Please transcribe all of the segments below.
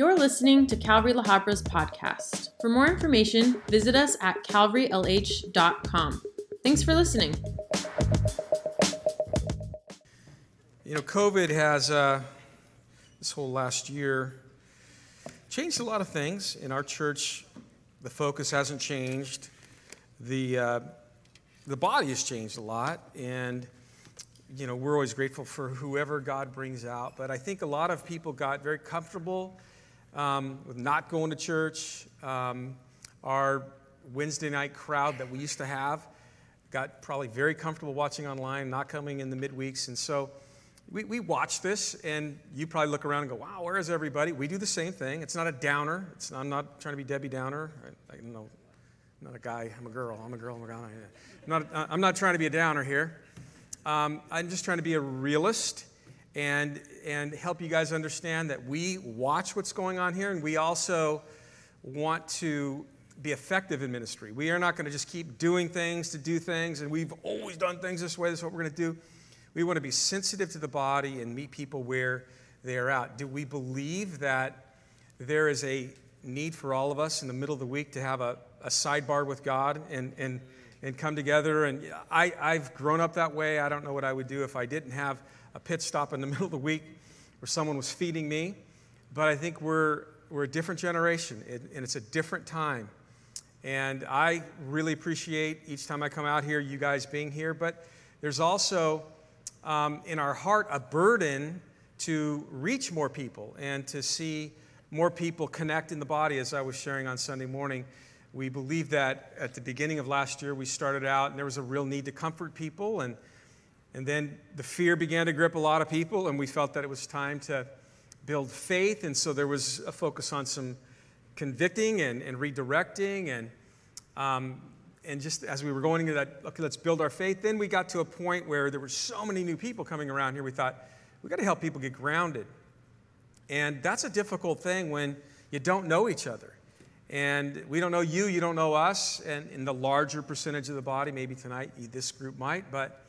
You're listening to Calvary La Habra's podcast. For more information, visit us at calvarylh.com. Thanks for listening. You know, COVID has, uh, this whole last year, changed a lot of things. In our church, the focus hasn't changed. The, uh, the body has changed a lot. And, you know, we're always grateful for whoever God brings out. But I think a lot of people got very comfortable um, with not going to church. Um, our Wednesday night crowd that we used to have got probably very comfortable watching online, not coming in the midweeks. And so we, we watch this, and you probably look around and go, wow, where is everybody? We do the same thing. It's not a downer. It's, I'm not trying to be Debbie Downer. I, I know, I'm not a guy, I'm a girl. I'm a girl, I'm a guy. I'm not, I'm not trying to be a downer here. Um, I'm just trying to be a realist and, and help you guys understand that we watch what's going on here and we also want to be effective in ministry. We are not going to just keep doing things to do things and we've always done things this way, this is what we're going to do. We want to be sensitive to the body and meet people where they are at. Do we believe that there is a need for all of us in the middle of the week to have a, a sidebar with God and, and, and come together? And I, I've grown up that way. I don't know what I would do if I didn't have a pit stop in the middle of the week where someone was feeding me. But I think we're, we're a different generation, and it's a different time. And I really appreciate each time I come out here, you guys being here. But there's also um, in our heart a burden to reach more people and to see more people connect in the body, as I was sharing on Sunday morning. We believe that at the beginning of last year, we started out and there was a real need to comfort people and and then the fear began to grip a lot of people, and we felt that it was time to build faith. And so there was a focus on some convicting and, and redirecting. And, um, and just as we were going into that, okay, let's build our faith, then we got to a point where there were so many new people coming around here, we thought, we got to help people get grounded. And that's a difficult thing when you don't know each other. And we don't know you, you don't know us, and in the larger percentage of the body, maybe tonight this group might, but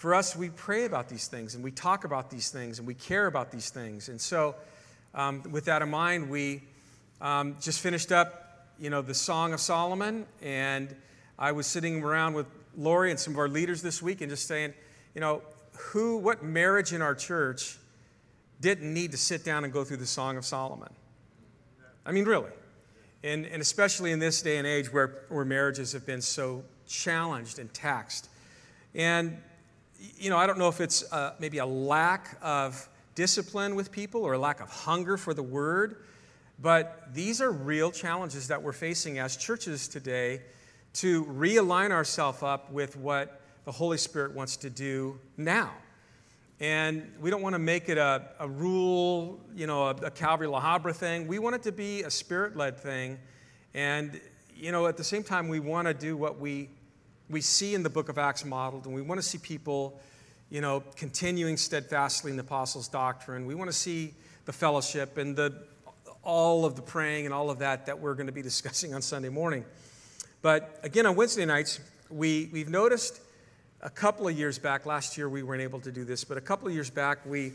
for us, we pray about these things and we talk about these things and we care about these things. And so, um, with that in mind, we um, just finished up, you know, the Song of Solomon, and I was sitting around with Lori and some of our leaders this week and just saying, you know, who, what marriage in our church didn't need to sit down and go through the Song of Solomon? I mean, really. And, and especially in this day and age where, where marriages have been so challenged and taxed. And you know, I don't know if it's uh, maybe a lack of discipline with people or a lack of hunger for the word, but these are real challenges that we're facing as churches today to realign ourselves up with what the Holy Spirit wants to do now. And we don't want to make it a, a rule, you know, a, a Calvary La Habra thing. We want it to be a spirit led thing. And, you know, at the same time, we want to do what we we see in the book of Acts modeled, and we want to see people, you know, continuing steadfastly in the apostles' doctrine. We want to see the fellowship and the, all of the praying and all of that that we're going to be discussing on Sunday morning. But again, on Wednesday nights, we, we've noticed a couple of years back, last year we weren't able to do this, but a couple of years back, we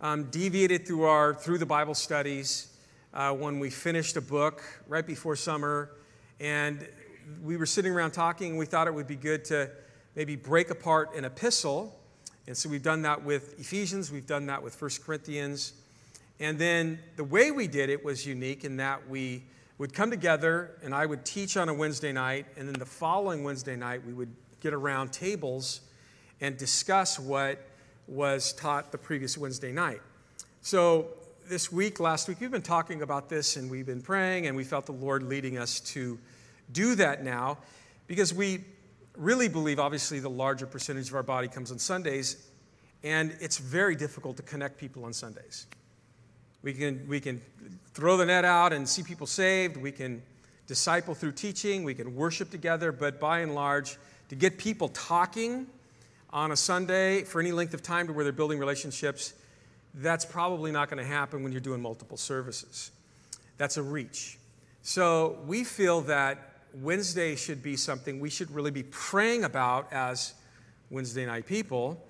um, deviated through, our, through the Bible studies uh, when we finished a book right before summer. And we were sitting around talking, and we thought it would be good to maybe break apart an epistle. And so we've done that with Ephesians, we've done that with First Corinthians. And then the way we did it was unique in that we would come together, and I would teach on a Wednesday night, and then the following Wednesday night, we would get around tables and discuss what was taught the previous Wednesday night. So this week, last week, we've been talking about this and we've been praying, and we felt the Lord leading us to do that now because we really believe, obviously, the larger percentage of our body comes on Sundays, and it's very difficult to connect people on Sundays. We can, we can throw the net out and see people saved. We can disciple through teaching. We can worship together. But by and large, to get people talking on a Sunday for any length of time to where they're building relationships, that's probably not going to happen when you're doing multiple services. That's a reach. So we feel that Wednesday should be something we should really be praying about as Wednesday night people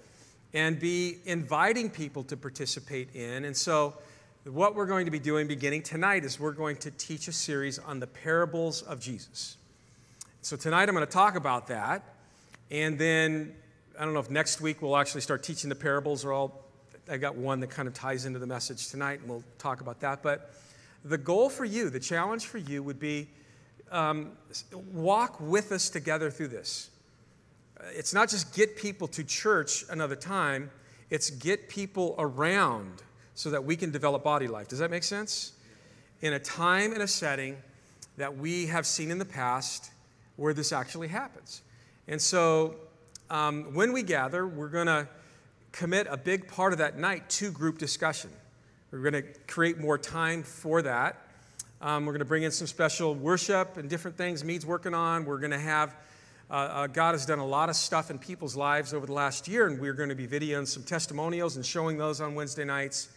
and be inviting people to participate in. And so what we're going to be doing beginning tonight is we're going to teach a series on the parables of Jesus. So tonight I'm going to talk about that. And then I don't know if next week we'll actually start teaching the parables or all. I got one that kind of ties into the message tonight, and we'll talk about that. But the goal for you, the challenge for you would be um, walk with us together through this. It's not just get people to church another time, it's get people around so that we can develop body life. Does that make sense? In a time and a setting that we have seen in the past where this actually happens. And so um, when we gather, we're going to commit a big part of that night to group discussion. We're going to create more time for that. Um, we're going to bring in some special worship and different things Mead's working on. We're going to have, uh, uh, God has done a lot of stuff in people's lives over the last year, and we're going to be videoing some testimonials and showing those on Wednesday nights.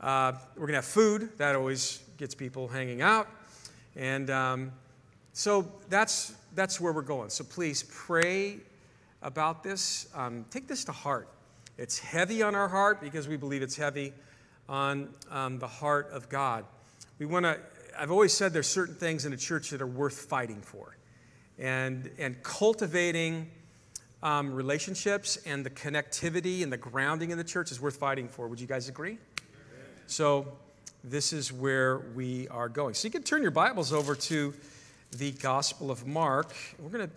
Uh, we're going to have food. That always gets people hanging out. And um, so that's, that's where we're going. So please pray about this. Um, take this to heart. It's heavy on our heart because we believe it's heavy on um, the heart of God. We want to, I've always said there's certain things in a church that are worth fighting for. And, and cultivating um, relationships and the connectivity and the grounding in the church is worth fighting for. Would you guys agree? So, this is where we are going. So, you can turn your Bibles over to the Gospel of Mark. We're going to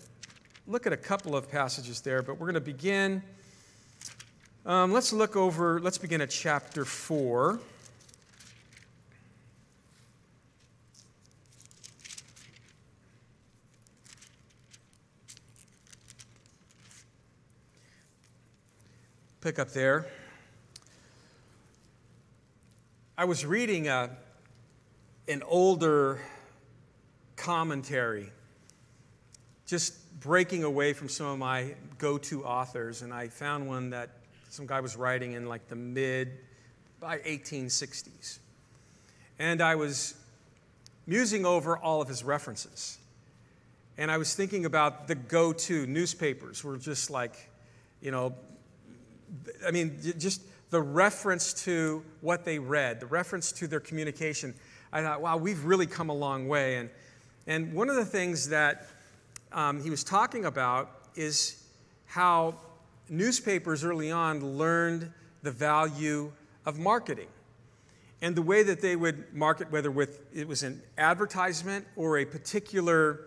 look at a couple of passages there, but we're going to begin. Um, let's look over, let's begin at chapter 4. Pick up there. I was reading a, an older commentary, just breaking away from some of my go to authors, and I found one that some guy was writing in like the mid by 1860s. And I was musing over all of his references. And I was thinking about the go to newspapers were just like, you know, I mean, just the reference to what they read, the reference to their communication, I thought, wow, we've really come a long way. And, and one of the things that um, he was talking about is how newspapers early on learned the value of marketing and the way that they would market, whether with it was an advertisement or a particular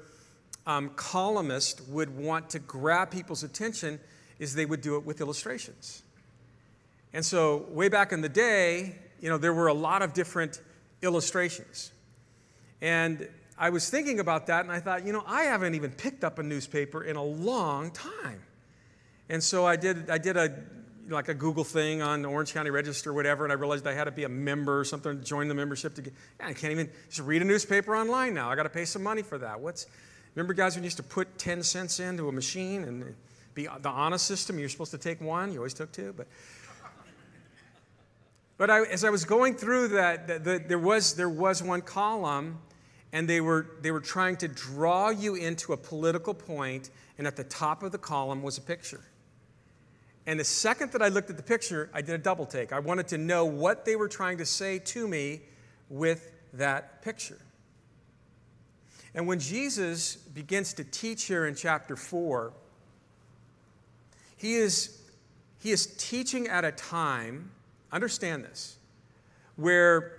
um, columnist would want to grab people's attention, is they would do it with illustrations. And so, way back in the day, you know, there were a lot of different illustrations. And I was thinking about that and I thought, you know, I haven't even picked up a newspaper in a long time. And so I did, I did a, like a Google thing on the Orange County Register or whatever, and I realized I had to be a member or something to join the membership to get, I can't even just read a newspaper online now. I got to pay some money for that. What's, remember guys when you used to put 10 cents into a machine and be the honest system, you're supposed to take one, you always took two, but but I, as I was going through that, the, the, there, was, there was one column, and they were, they were trying to draw you into a political point, and at the top of the column was a picture. And the second that I looked at the picture, I did a double take. I wanted to know what they were trying to say to me with that picture. And when Jesus begins to teach here in chapter 4, he is, he is teaching at a time Understand this. Where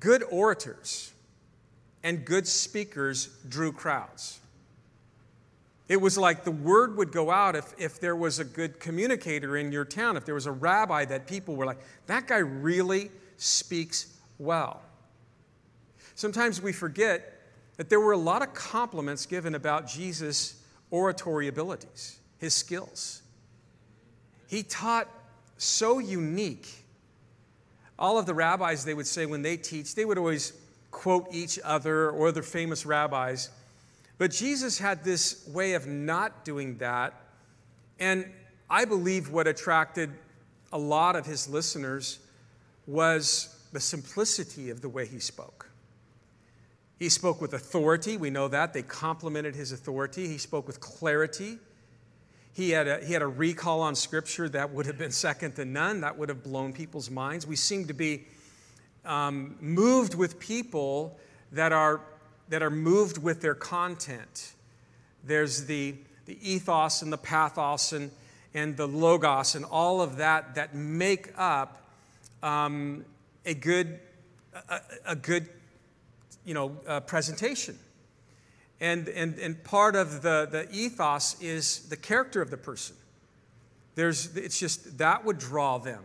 good orators and good speakers drew crowds. It was like the word would go out if, if there was a good communicator in your town, if there was a rabbi that people were like, that guy really speaks well. Sometimes we forget that there were a lot of compliments given about Jesus' oratory abilities, his skills. He taught so unique. All of the rabbis, they would say when they teach, they would always quote each other or other famous rabbis. But Jesus had this way of not doing that. And I believe what attracted a lot of his listeners was the simplicity of the way he spoke. He spoke with authority, we know that. They complimented his authority. He spoke with clarity. He had, a, he had a recall on Scripture that would have been second to none, that would have blown people's minds. We seem to be um, moved with people that are, that are moved with their content. There's the, the ethos and the pathos and, and the logos and all of that that make up um, a good, a, a good you know, uh, presentation. And, and, and part of the, the ethos is the character of the person. There's, it's just that would draw them.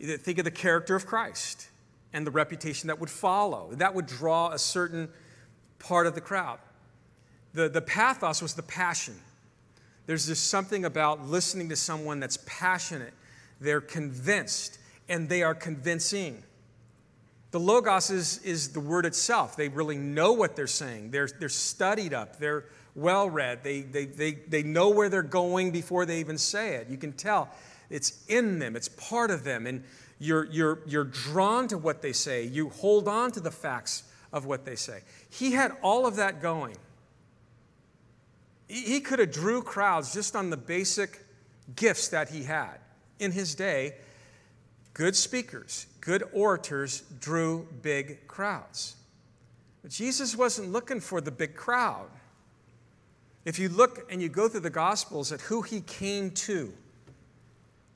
Think of the character of Christ and the reputation that would follow. That would draw a certain part of the crowd. The, the pathos was the passion. There's just something about listening to someone that's passionate. They're convinced and they are convincing. The Logos is, is the word itself. They really know what they're saying. They're, they're studied up. They're well read. They, they, they, they know where they're going before they even say it. You can tell it's in them, it's part of them. And you're, you're, you're drawn to what they say. You hold on to the facts of what they say. He had all of that going. He could have drew crowds just on the basic gifts that he had in his day good speakers, good orators drew big crowds. But Jesus wasn't looking for the big crowd. If you look and you go through the Gospels at who he came to,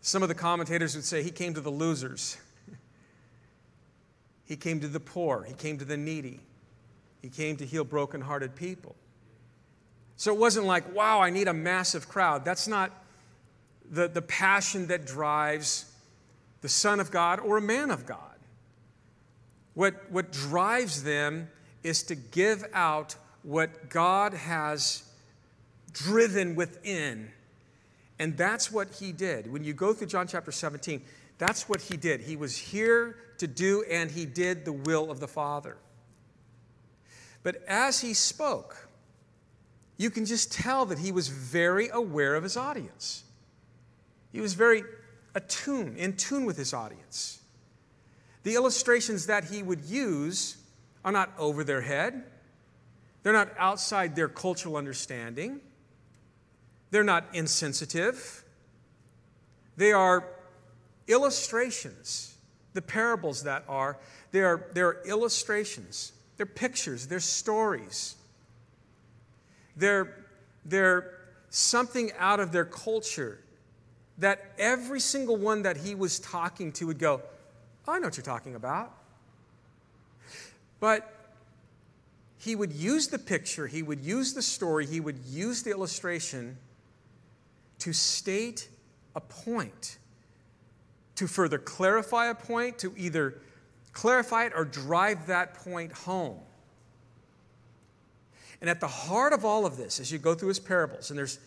some of the commentators would say he came to the losers. he came to the poor. He came to the needy. He came to heal brokenhearted people. So it wasn't like, wow, I need a massive crowd. That's not the, the passion that drives the Son of God or a man of God. What, what drives them is to give out what God has driven within. And that's what he did. When you go through John chapter 17, that's what he did. He was here to do, and he did the will of the Father. But as he spoke, you can just tell that he was very aware of his audience. He was very attuned, in tune with his audience. The illustrations that he would use are not over their head, they're not outside their cultural understanding, they're not insensitive. They are illustrations. The parables that are, they are, they're illustrations, they're pictures, they're stories. They're, they're something out of their culture that every single one that he was talking to would go, I know what you're talking about. But he would use the picture, he would use the story, he would use the illustration to state a point, to further clarify a point, to either clarify it or drive that point home. And at the heart of all of this, as you go through his parables, and there's,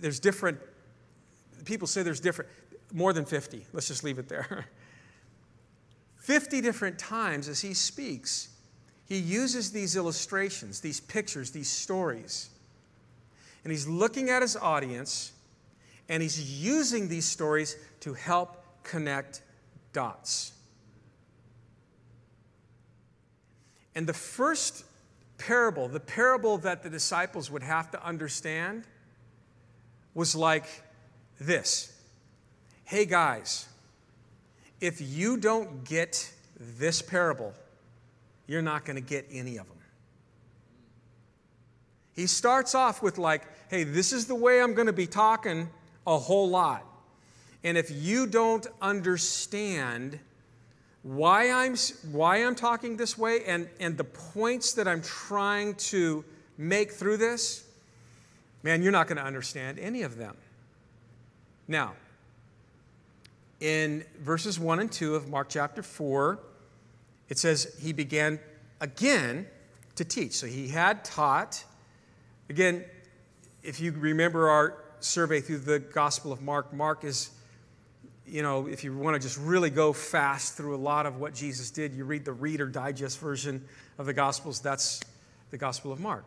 there's different people say there's different, more than 50. Let's just leave it there. 50 different times as he speaks, he uses these illustrations, these pictures, these stories. And he's looking at his audience and he's using these stories to help connect dots. And the first parable, the parable that the disciples would have to understand, was like this Hey guys, if you don't get this parable, you're not going to get any of them. He starts off with, like, hey, this is the way I'm going to be talking a whole lot. And if you don't understand why I'm, why I'm talking this way and, and the points that I'm trying to make through this, man, you're not going to understand any of them. Now, in verses 1 and 2 of Mark chapter 4, it says he began again to teach. So he had taught. Again, if you remember our survey through the Gospel of Mark, Mark is, you know, if you want to just really go fast through a lot of what Jesus did, you read the Reader Digest version of the Gospels. That's the Gospel of Mark.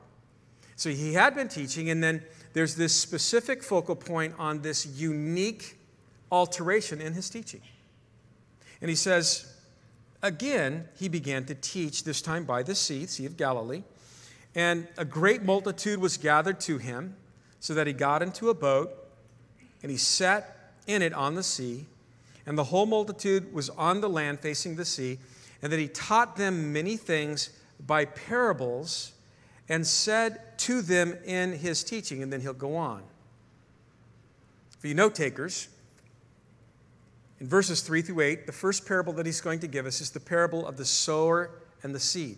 So he had been teaching, and then there's this specific focal point on this unique alteration in his teaching. And he says, Again, he began to teach, this time by the sea, Sea of Galilee, and a great multitude was gathered to him, so that he got into a boat and he sat in it on the sea, and the whole multitude was on the land facing the sea, and that he taught them many things by parables and said to them in his teaching. And then he'll go on. For you note takers, in verses 3 through 8, the first parable that he's going to give us is the parable of the sower and the seed.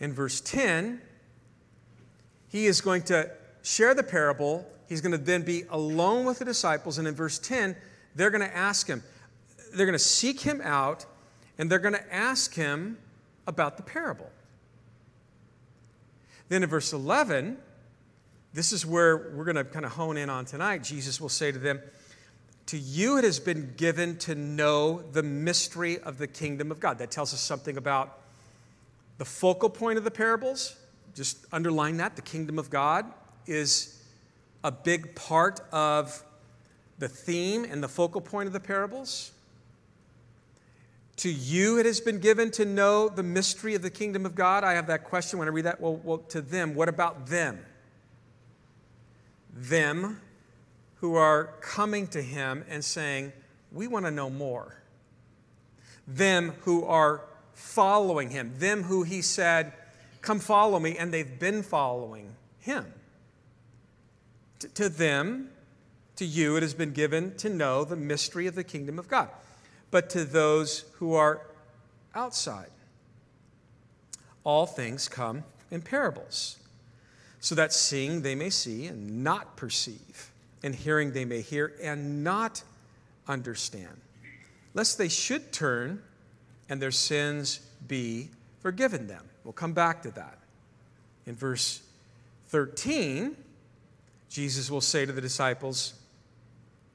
In verse 10, he is going to share the parable. He's going to then be alone with the disciples. And in verse 10, they're going to ask him, they're going to seek him out, and they're going to ask him about the parable. Then in verse 11, this is where we're going to kind of hone in on tonight. Jesus will say to them, To you it has been given to know the mystery of the kingdom of God. That tells us something about the focal point of the parables. Just underline that. The kingdom of God is a big part of the theme and the focal point of the parables. To you it has been given to know the mystery of the kingdom of God. I have that question when I read that. Well, well, to them, what about them? Them who are coming to him and saying, We want to know more. Them who are following him. Them who he said, Come follow me, and they've been following him. T- to them, to you, it has been given to know the mystery of the kingdom of God but to those who are outside. All things come in parables, so that seeing they may see and not perceive, and hearing they may hear and not understand, lest they should turn and their sins be forgiven them. We'll come back to that. In verse 13, Jesus will say to the disciples,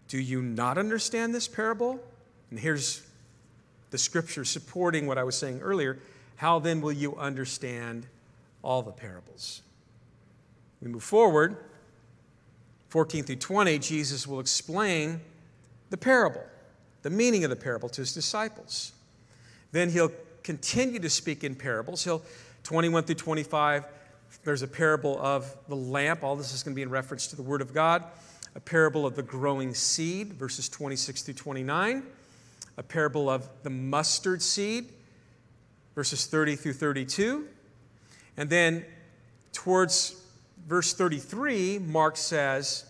Do you not understand this parable? And here's the scripture supporting what I was saying earlier. How then will you understand all the parables? We move forward, 14 through 20, Jesus will explain the parable, the meaning of the parable to his disciples. Then he'll continue to speak in parables. He'll 21 through 25, there's a parable of the lamp. All this is going to be in reference to the Word of God. A parable of the growing seed, verses 26 through 29 a parable of the mustard seed, verses 30 through 32. And then towards verse 33, Mark says,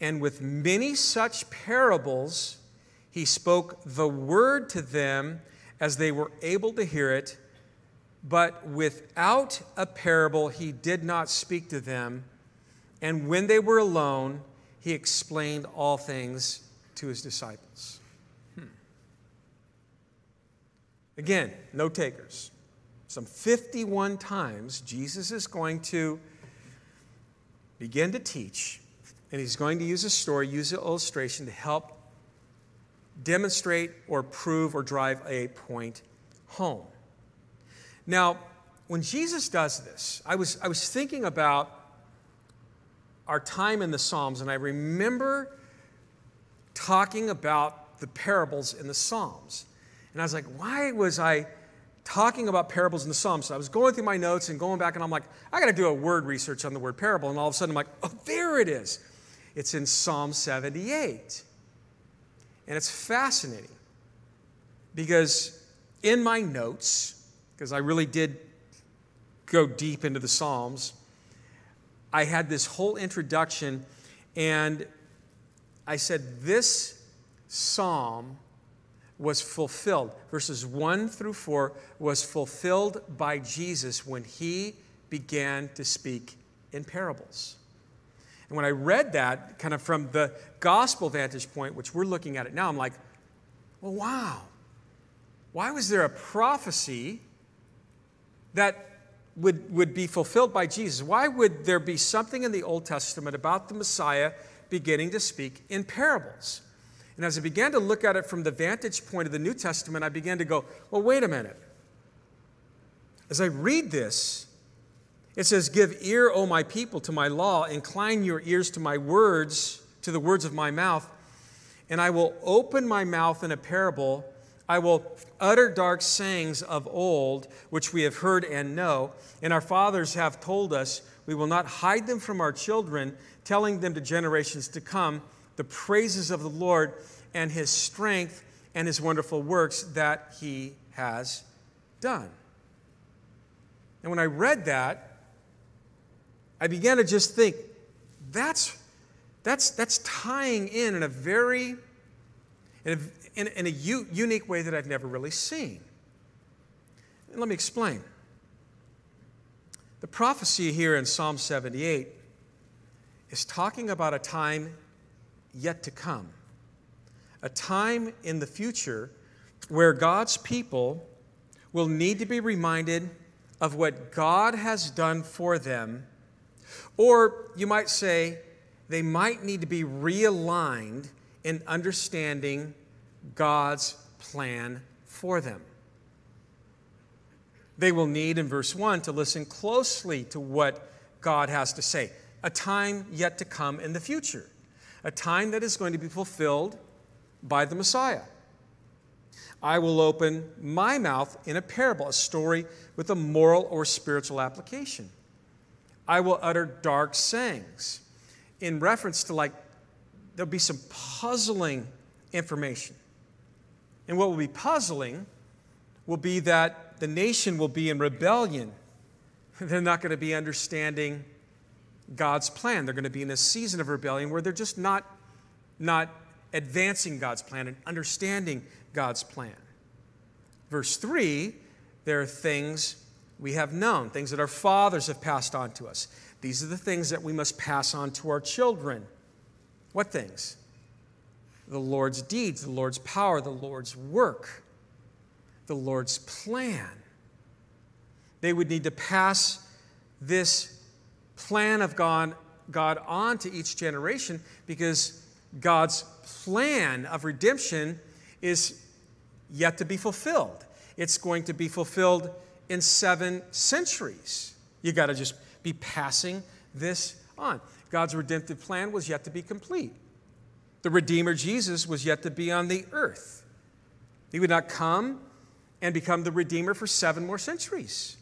And with many such parables, he spoke the word to them as they were able to hear it, but without a parable, he did not speak to them. And when they were alone, he explained all things to his disciples. Again, no takers. Some 51 times, Jesus is going to begin to teach, and he's going to use a story, use an illustration to help demonstrate or prove or drive a point home. Now, when Jesus does this, I was, I was thinking about our time in the Psalms, and I remember talking about the parables in the Psalms. And I was like, why was I talking about parables in the Psalms? So I was going through my notes and going back, and I'm like, I got to do a word research on the word parable. And all of a sudden, I'm like, oh, there it is. It's in Psalm 78. And it's fascinating because in my notes, because I really did go deep into the Psalms, I had this whole introduction, and I said, This psalm was fulfilled. Verses 1 through 4 was fulfilled by Jesus when he began to speak in parables. And when I read that, kind of from the gospel vantage point, which we're looking at it now, I'm like, well, wow. Why was there a prophecy that would, would be fulfilled by Jesus? Why would there be something in the Old Testament about the Messiah beginning to speak in parables? And as I began to look at it from the vantage point of the New Testament, I began to go, well, wait a minute. As I read this, it says, Give ear, O my people, to my law, incline your ears to my words, to the words of my mouth, and I will open my mouth in a parable. I will utter dark sayings of old, which we have heard and know, and our fathers have told us we will not hide them from our children, telling them to generations to come the praises of the Lord and his strength and his wonderful works that he has done. And when I read that, I began to just think that's, that's, that's tying in in a very, in a, in, in a u- unique way that I've never really seen. And let me explain. The prophecy here in Psalm 78 is talking about a time yet to come, a time in the future where God's people will need to be reminded of what God has done for them, or you might say they might need to be realigned in understanding God's plan for them. They will need, in verse 1, to listen closely to what God has to say. A time yet to come in the future, a time that is going to be fulfilled by the Messiah. I will open my mouth in a parable, a story with a moral or spiritual application. I will utter dark sayings in reference to, like, there'll be some puzzling information. And what will be puzzling will be that the nation will be in rebellion. They're not going to be understanding God's plan. They're going to be in a season of rebellion where they're just not, not advancing God's plan and understanding God's plan. Verse 3 there are things we have known, things that our fathers have passed on to us. These are the things that we must pass on to our children. What things? The Lord's deeds, the Lord's power, the Lord's work the Lord's plan. They would need to pass this plan of God, God on to each generation because God's plan of redemption is yet to be fulfilled. It's going to be fulfilled in seven centuries. You got to just be passing this on. God's redemptive plan was yet to be complete. The Redeemer Jesus was yet to be on the earth. He would not come and become the Redeemer for seven more centuries.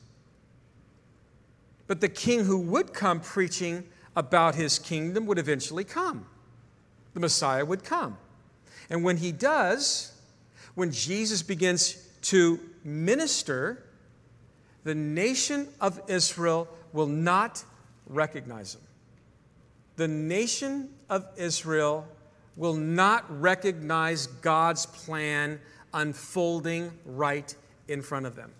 But the king who would come preaching about his kingdom would eventually come. The Messiah would come. And when he does, when Jesus begins to minister, the nation of Israel will not recognize him. The nation of Israel will not recognize God's plan unfolding right in front of them.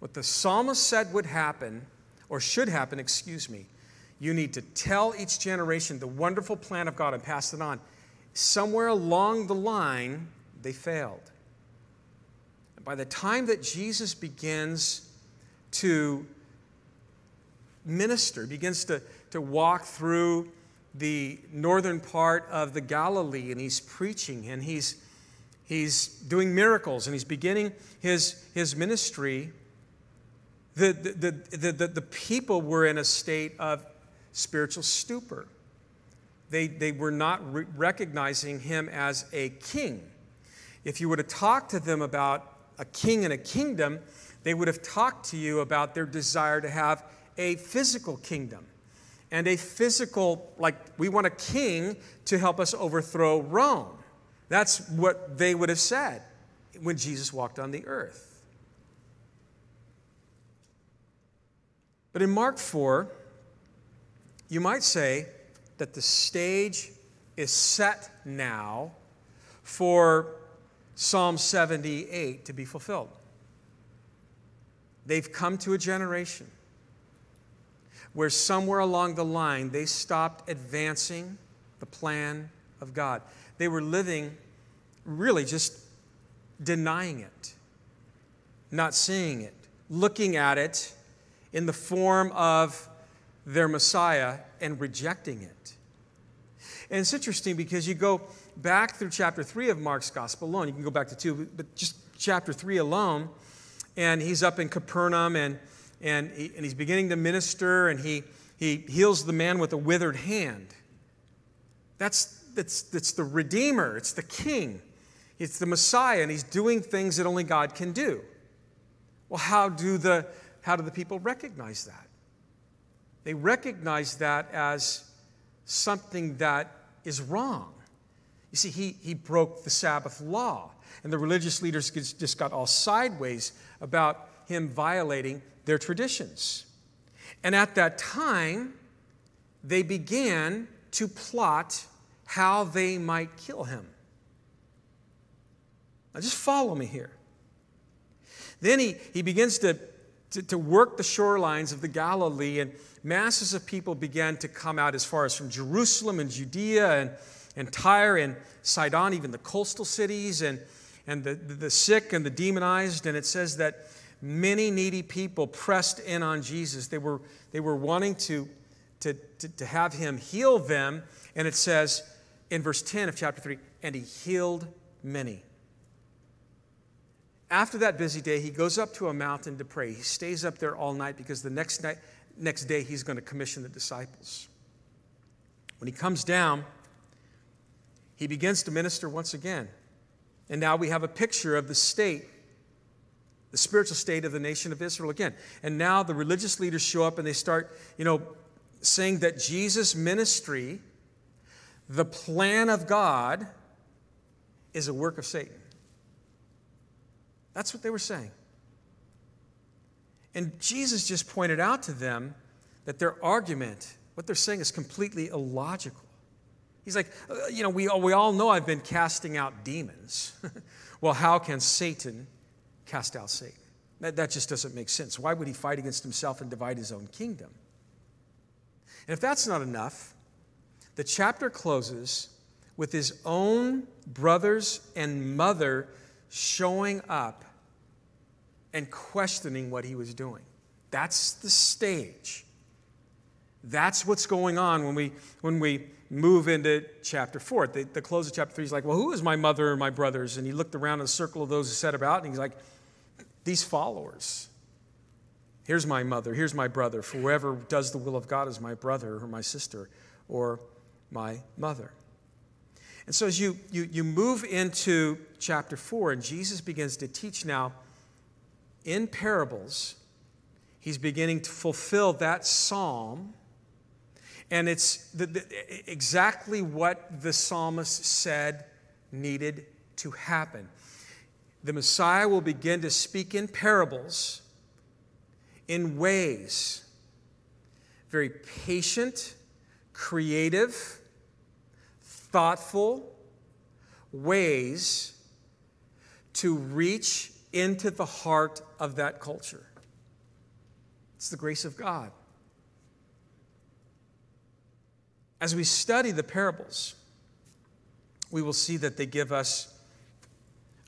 What the psalmist said would happen, or should happen, excuse me, you need to tell each generation the wonderful plan of God and pass it on. Somewhere along the line, they failed. And by the time that Jesus begins to minister, begins to, to walk through the northern part of the Galilee and he's preaching and he's he's doing miracles and he's beginning his, his ministry, the, the, the, the, people were in a state of spiritual stupor. They, they were not re- recognizing him as a king. If you were to talk to them about a king and a kingdom, they would have talked to you about their desire to have a physical kingdom and a physical, like, we want a king to help us overthrow Rome. That's what they would have said when Jesus walked on the earth. But in Mark 4, you might say that the stage is set now for Psalm 78 to be fulfilled. They've come to a generation where somewhere along the line they stopped advancing the plan of God. They were living really just denying it, not seeing it, looking at it in the form of their Messiah and rejecting it. And it's interesting because you go back through chapter 3 of Mark's gospel alone, you can go back to 2, but just chapter 3 alone, and he's up in Capernaum and, and, he, and he's beginning to minister and he, he heals the man with a withered hand. That's it's, it's the Redeemer, it's the King, it's the Messiah, and he's doing things that only God can do. Well, how do the, how do the people recognize that? They recognize that as something that is wrong. You see, he, he broke the Sabbath law, and the religious leaders just got all sideways about him violating their traditions. And at that time, they began to plot how they might kill him. Now, just follow me here. Then he, he begins to, to, to work the shorelines of the Galilee, and masses of people began to come out as far as from Jerusalem and Judea and, and Tyre and Sidon, even the coastal cities, and, and the, the sick and the demonized. And it says that many needy people pressed in on Jesus. They were, they were wanting to, to, to, to have him heal them. And it says in verse 10 of chapter 3 and he healed many. After that busy day, he goes up to a mountain to pray. He stays up there all night because the next, night, next day he's going to commission the disciples. When he comes down, he begins to minister once again. And now we have a picture of the state, the spiritual state of the nation of Israel again. And now the religious leaders show up and they start, you know, saying that Jesus' ministry, the plan of God, is a work of Satan. That's what they were saying. And Jesus just pointed out to them that their argument, what they're saying, is completely illogical. He's like, uh, you know, we, we all know I've been casting out demons. well, how can Satan cast out Satan? That, that just doesn't make sense. Why would he fight against himself and divide his own kingdom? And if that's not enough, the chapter closes with his own brothers and mother showing up and questioning what he was doing. That's the stage. That's what's going on when we, when we move into chapter 4. The, the close of chapter 3, he's like, Well, who is my mother and my brothers? And he looked around in a circle of those who set about, and he's like, These followers. Here's my mother, here's my brother. For whoever does the will of God is my brother or my sister or my mother. And so as you, you, you move into chapter 4, and Jesus begins to teach now in parables, he's beginning to fulfill that psalm. And it's the, the, exactly what the psalmist said needed to happen. The Messiah will begin to speak in parables in ways very patient, creative, thoughtful ways to reach into the heart of that culture. It's the grace of God. As we study the parables, we will see that they give us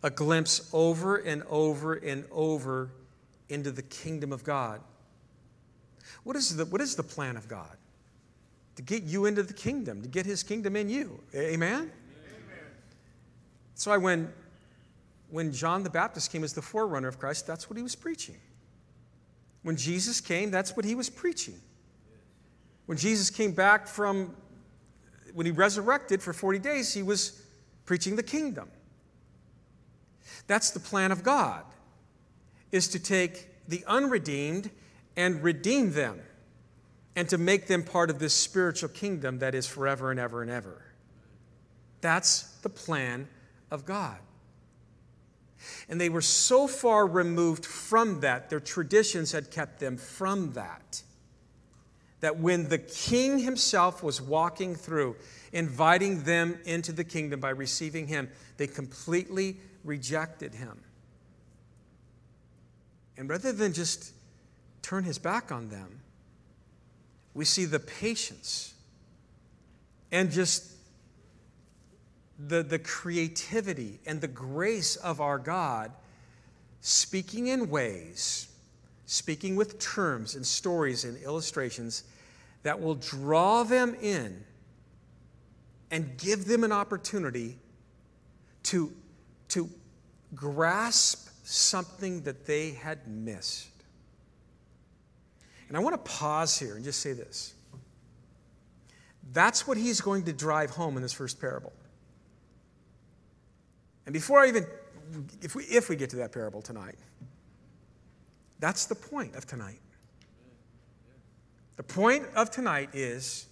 a glimpse over and over and over into the kingdom of God. What is the, what is the plan of God? To get you into the kingdom, to get his kingdom in you. Amen? Amen. So I when when John the Baptist came as the forerunner of Christ, that's what he was preaching. When Jesus came, that's what he was preaching. When Jesus came back from, when he resurrected for 40 days, he was preaching the kingdom. That's the plan of God, is to take the unredeemed and redeem them and to make them part of this spiritual kingdom that is forever and ever and ever. That's the plan of God. And they were so far removed from that, their traditions had kept them from that, that when the king himself was walking through, inviting them into the kingdom by receiving him, they completely rejected him. And rather than just turn his back on them, we see the patience and just the, the creativity and the grace of our God speaking in ways, speaking with terms and stories and illustrations that will draw them in and give them an opportunity to, to grasp something that they had missed. And I want to pause here and just say this. That's what he's going to drive home in this first parable. And before I even, if we, if we get to that parable tonight, that's the point of tonight. The point of tonight is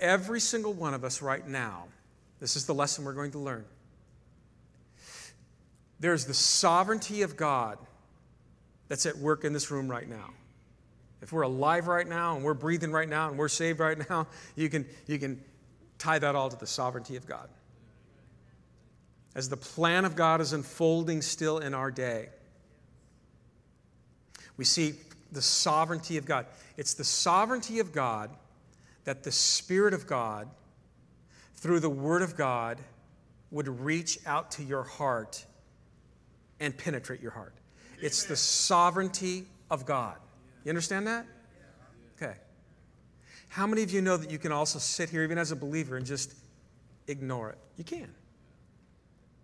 every single one of us right now, this is the lesson we're going to learn. There's the sovereignty of God that's at work in this room right now. If we're alive right now and we're breathing right now and we're saved right now, you can, you can tie that all to the sovereignty of God. As the plan of God is unfolding still in our day, we see the sovereignty of God. It's the sovereignty of God that the Spirit of God, through the Word of God, would reach out to your heart and penetrate your heart. It's the sovereignty of God. You understand that? Okay. How many of you know that you can also sit here, even as a believer, and just ignore it? You can.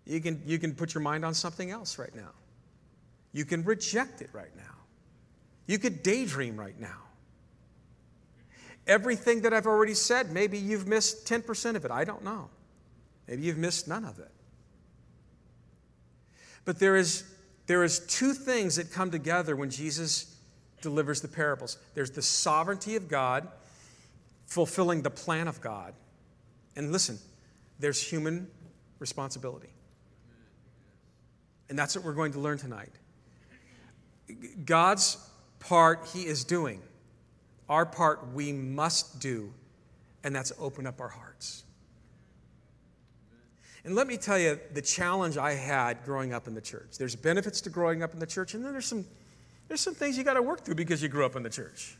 You can, you can put your mind on something else right now. You can reject it right now. You could daydream right now. Everything that I've already said, maybe you've missed 10% of it. I don't know. Maybe you've missed none of it. But there is, there is two things that come together when Jesus delivers the parables. There's the sovereignty of God, fulfilling the plan of God. And listen, there's human responsibility. And that's what we're going to learn tonight. God's part, He is doing. Our part, we must do, and that's open up our hearts. And let me tell you the challenge I had growing up in the church. There's benefits to growing up in the church, and then there's some, there's some things you got to work through because you grew up in the church.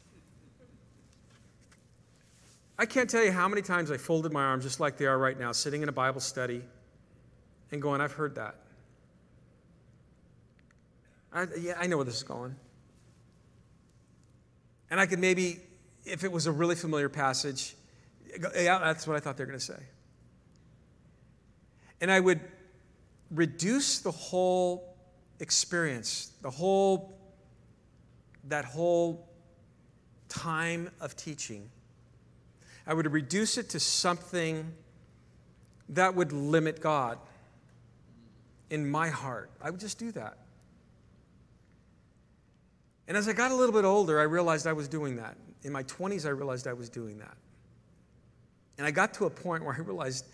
I can't tell you how many times I folded my arms just like they are right now, sitting in a Bible study and going, I've heard that. I, yeah, I know where this is going. And I could maybe, if it was a really familiar passage, yeah, that's what I thought they were going to say. And I would reduce the whole experience, the whole, that whole time of teaching. I would reduce it to something that would limit God in my heart. I would just do that. And as I got a little bit older, I realized I was doing that. In my 20s, I realized I was doing that. And I got to a point where I realized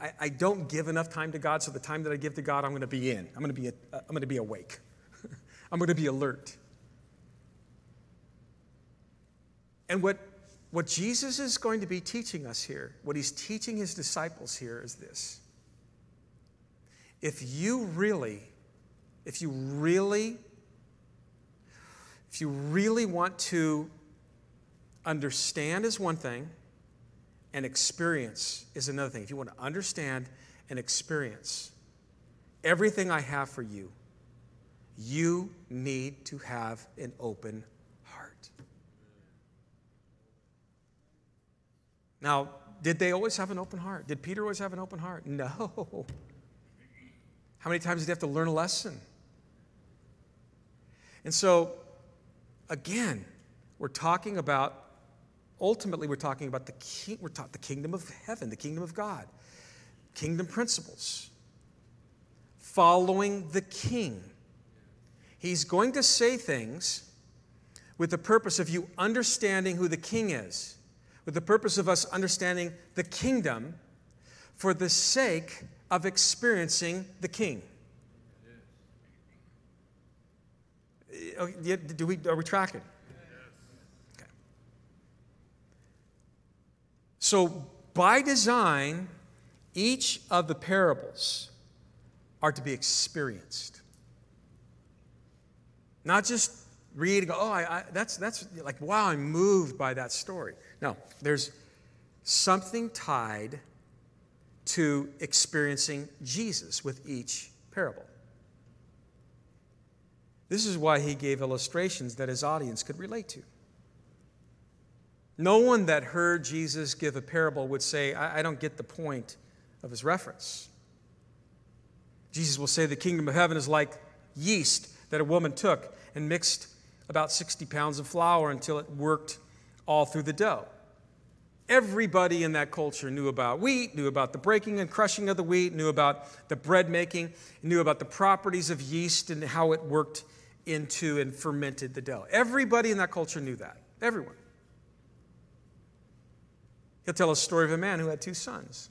I, I don't give enough time to God, so the time that I give to God, I'm going to be in. I'm going to be, uh, I'm going to be awake. I'm going to be alert. And what, what Jesus is going to be teaching us here, what he's teaching his disciples here is this. If you really, if you really if you really want to understand is one thing, and experience is another thing. If you want to understand and experience everything I have for you, you need to have an open heart. Now, did they always have an open heart? Did Peter always have an open heart? No. How many times did he have to learn a lesson? And so, Again, we're talking about, ultimately, we're talking about the, king, we're taught the kingdom of heaven, the kingdom of God, kingdom principles, following the king. He's going to say things with the purpose of you understanding who the king is, with the purpose of us understanding the kingdom for the sake of experiencing the king. Oh, Uh, do we, are we tracking? Okay. So, by design, each of the parables are to be experienced. Not just read and go, oh, I, I, that's, that's like, wow, I'm moved by that story. No, there's something tied to experiencing Jesus with each parable. This is why he gave illustrations that his audience could relate to. No one that heard Jesus give a parable would say, I, I don't get the point of his reference. Jesus will say, The kingdom of heaven is like yeast that a woman took and mixed about 60 pounds of flour until it worked all through the dough. Everybody in that culture knew about wheat, knew about the breaking and crushing of the wheat, knew about the bread making, knew about the properties of yeast and how it worked into and fermented the dough. Everybody in that culture knew that. Everyone. He'll tell a story of a man who had two sons.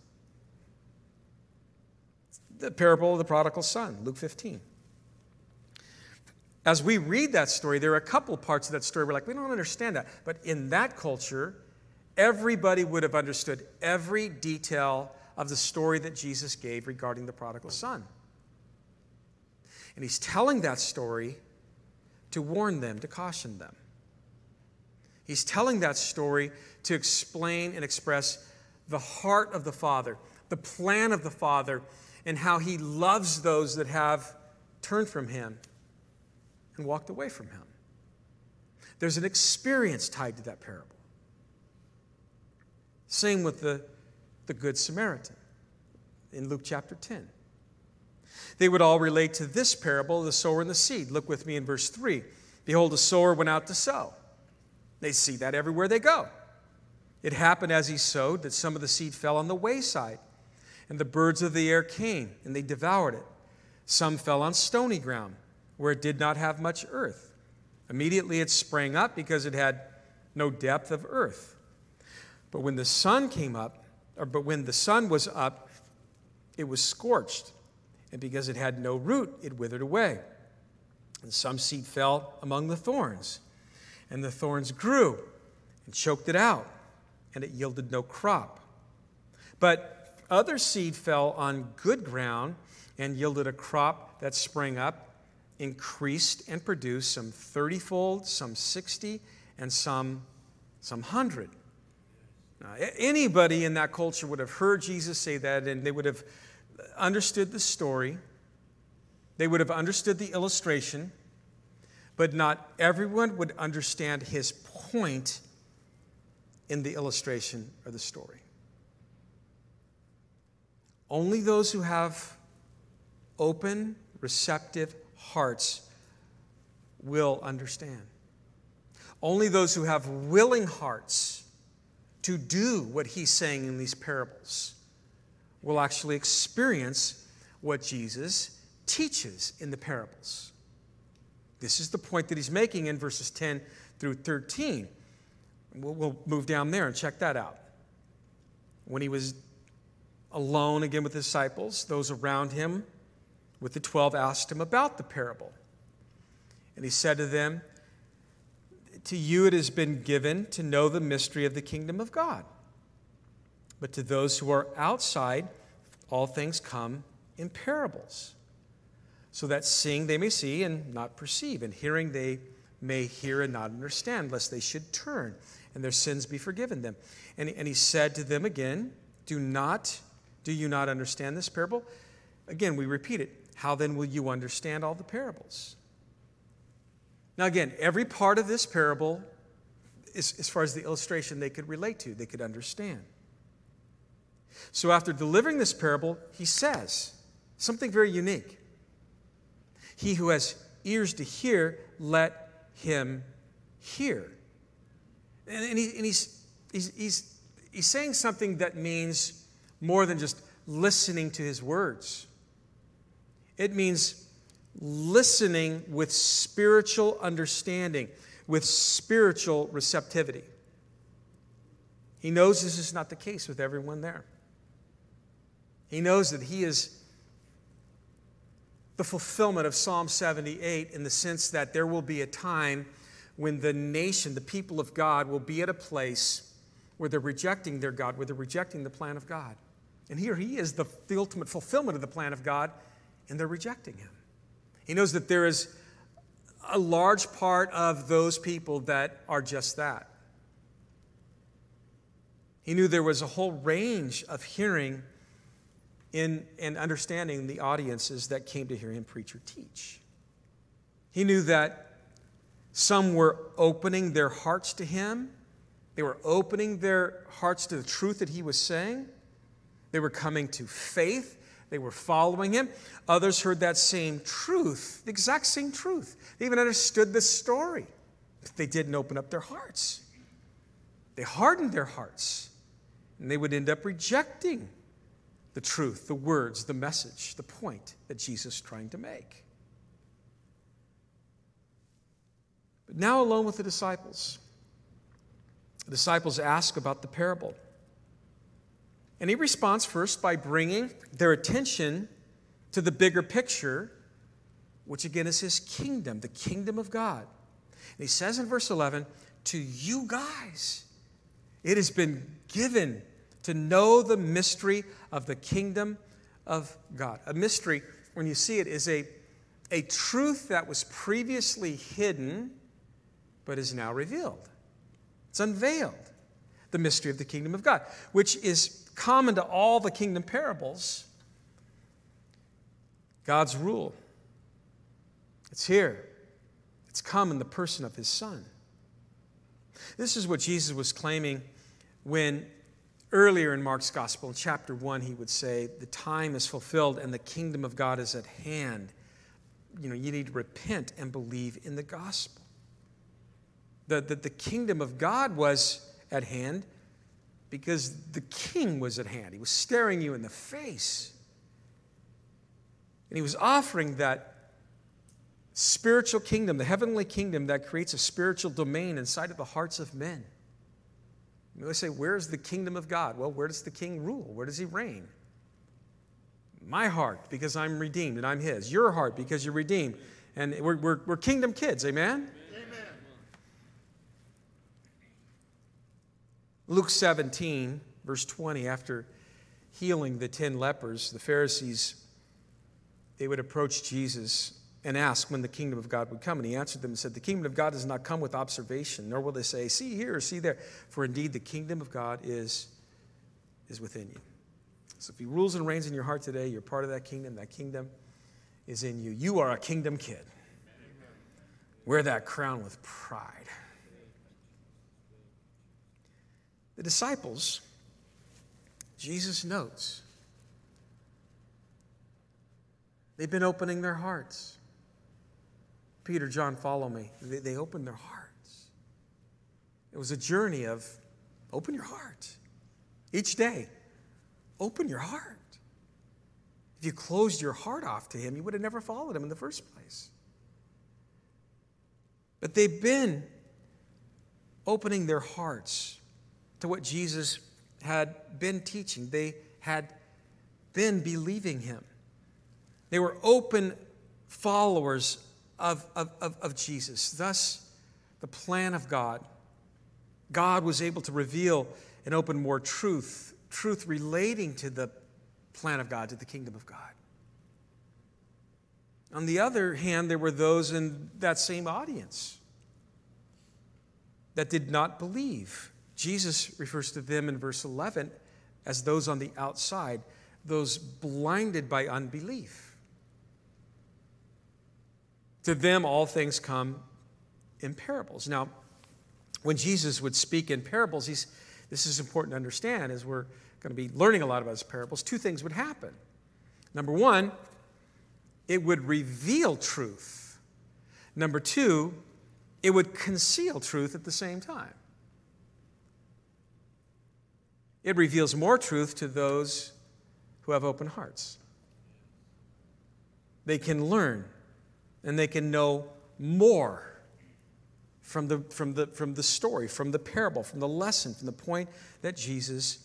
The parable of the prodigal son, Luke 15. As we read that story, there are a couple parts of that story we're like, we don't understand that. But in that culture, everybody would have understood every detail of the story that Jesus gave regarding the prodigal son. And he's telling that story to warn them, to caution them. He's telling that story to explain and express the heart of the Father, the plan of the Father, and how he loves those that have turned from him and walked away from him. There's an experience tied to that parable. Same with the, the Good Samaritan in Luke chapter 10. They would all relate to this parable, of the sower and the seed. Look with me in verse 3. Behold, a sower went out to sow. They see that everywhere they go. It happened as he sowed that some of the seed fell on the wayside, and the birds of the air came, and they devoured it. Some fell on stony ground, where it did not have much earth. Immediately it sprang up because it had no depth of earth. But when the sun came up, or but when the sun was up, it was scorched, and because it had no root, it withered away. And some seed fell among the thorns, and the thorns grew and choked it out, and it yielded no crop. But other seed fell on good ground and yielded a crop that sprang up, increased, and produced some thirtyfold, some sixty, and some some hundred. Anybody in that culture would have heard Jesus say that, and they would have understood the story, they would have understood the illustration, but not everyone would understand his point in the illustration or the story. Only those who have open, receptive hearts will understand. Only those who have willing hearts to do what he's saying in these parables will actually experience what Jesus teaches in the parables. This is the point that he's making in verses 10 through 13. We'll, we'll move down there and check that out. When he was alone again with the disciples, those around him with the 12 asked him about the parable. And he said to them, To you it has been given to know the mystery of the kingdom of God. But to those who are outside, all things come in parables, so that seeing they may see and not perceive, and hearing they may hear and not understand, lest they should turn and their sins be forgiven them. And, and he said to them again, Do not, do you not understand this parable? Again, we repeat it. How then will you understand all the parables? Now, again, every part of this parable, is, as far as the illustration they could relate to, they could understand. So, after delivering this parable, he says something very unique. He who has ears to hear, let him hear. And, and, he, and he's, he's, he's, he's saying something that means more than just listening to his words, it means listening with spiritual understanding, with spiritual receptivity. He knows this is not the case with everyone there. He knows that he is the fulfillment of Psalm 78 in the sense that there will be a time when the nation, the people of God, will be at a place where they're rejecting their God, where they're rejecting the plan of God. And here he is, the, the ultimate fulfillment of the plan of God, and they're rejecting him. He knows that there is a large part of those people that are just that. He knew there was a whole range of hearing in, and understanding the audiences that came to hear him preach or teach. He knew that some were opening their hearts to him, they were opening their hearts to the truth that he was saying, they were coming to faith. They were following him. Others heard that same truth, the exact same truth. They even understood the story, but they didn't open up their hearts. They hardened their hearts, and they would end up rejecting the truth, the words, the message, the point that Jesus is trying to make. But now, alone with the disciples, the disciples ask about the parable. And he responds first by bringing their attention to the bigger picture, which again is his kingdom, the kingdom of God. And he says in verse 11, To you guys, it has been given to know the mystery of the kingdom of God. A mystery, when you see it, is a, a truth that was previously hidden but is now revealed. It's unveiled, the mystery of the kingdom of God, which is common to all the kingdom parables. God's rule. It's here. It's come in the person of his son. This is what Jesus was claiming when earlier in Mark's gospel, in chapter 1, he would say, The time is fulfilled and the kingdom of God is at hand. You know, you need to repent and believe in the gospel. That the, the kingdom of God was at hand because the king was at hand. He was staring you in the face. And he was offering that spiritual kingdom, the heavenly kingdom that creates a spiritual domain inside of the hearts of men. We say, Where's the kingdom of God? Well, where does the king rule? Where does he reign? My heart, because I'm redeemed and I'm his. Your heart, because you're redeemed. And we're, we're, we're kingdom kids? Amen. Luke 17, verse 20, after healing the ten lepers, the Pharisees, they would approach Jesus and ask when the kingdom of God would come. And he answered them and said, The kingdom of God does not come with observation, nor will they say, See here see there. For indeed, the kingdom of God is, is within you. So if he rules and reigns in your heart today, you're part of that kingdom. That kingdom is in you. You are a kingdom kid. Wear that crown with pride. The disciples, Jesus notes, they've been opening their hearts. Peter, John, follow me. They, they opened their hearts. It was a journey of open your heart. Each day, open your heart. If you closed your heart off to Him, you would have never followed Him in the first place. But they've been opening their hearts to what Jesus had been teaching. They had been believing Him. They were open followers of, of, of, of Jesus. Thus, the plan of God. God was able to reveal and open more truth, truth relating to the plan of God, to the kingdom of God. On the other hand, there were those in that same audience that did not believe. Jesus refers to them in verse 11 as those on the outside, those blinded by unbelief. To them, all things come in parables. Now, when Jesus would speak in parables, he's, this is important to understand as we're going to be learning a lot about his parables. Two things would happen. Number one, it would reveal truth. Number two, it would conceal truth at the same time. It reveals more truth to those who have open hearts. They can learn and they can know more from the, from, the, from the story, from the parable, from the lesson, from the point that Jesus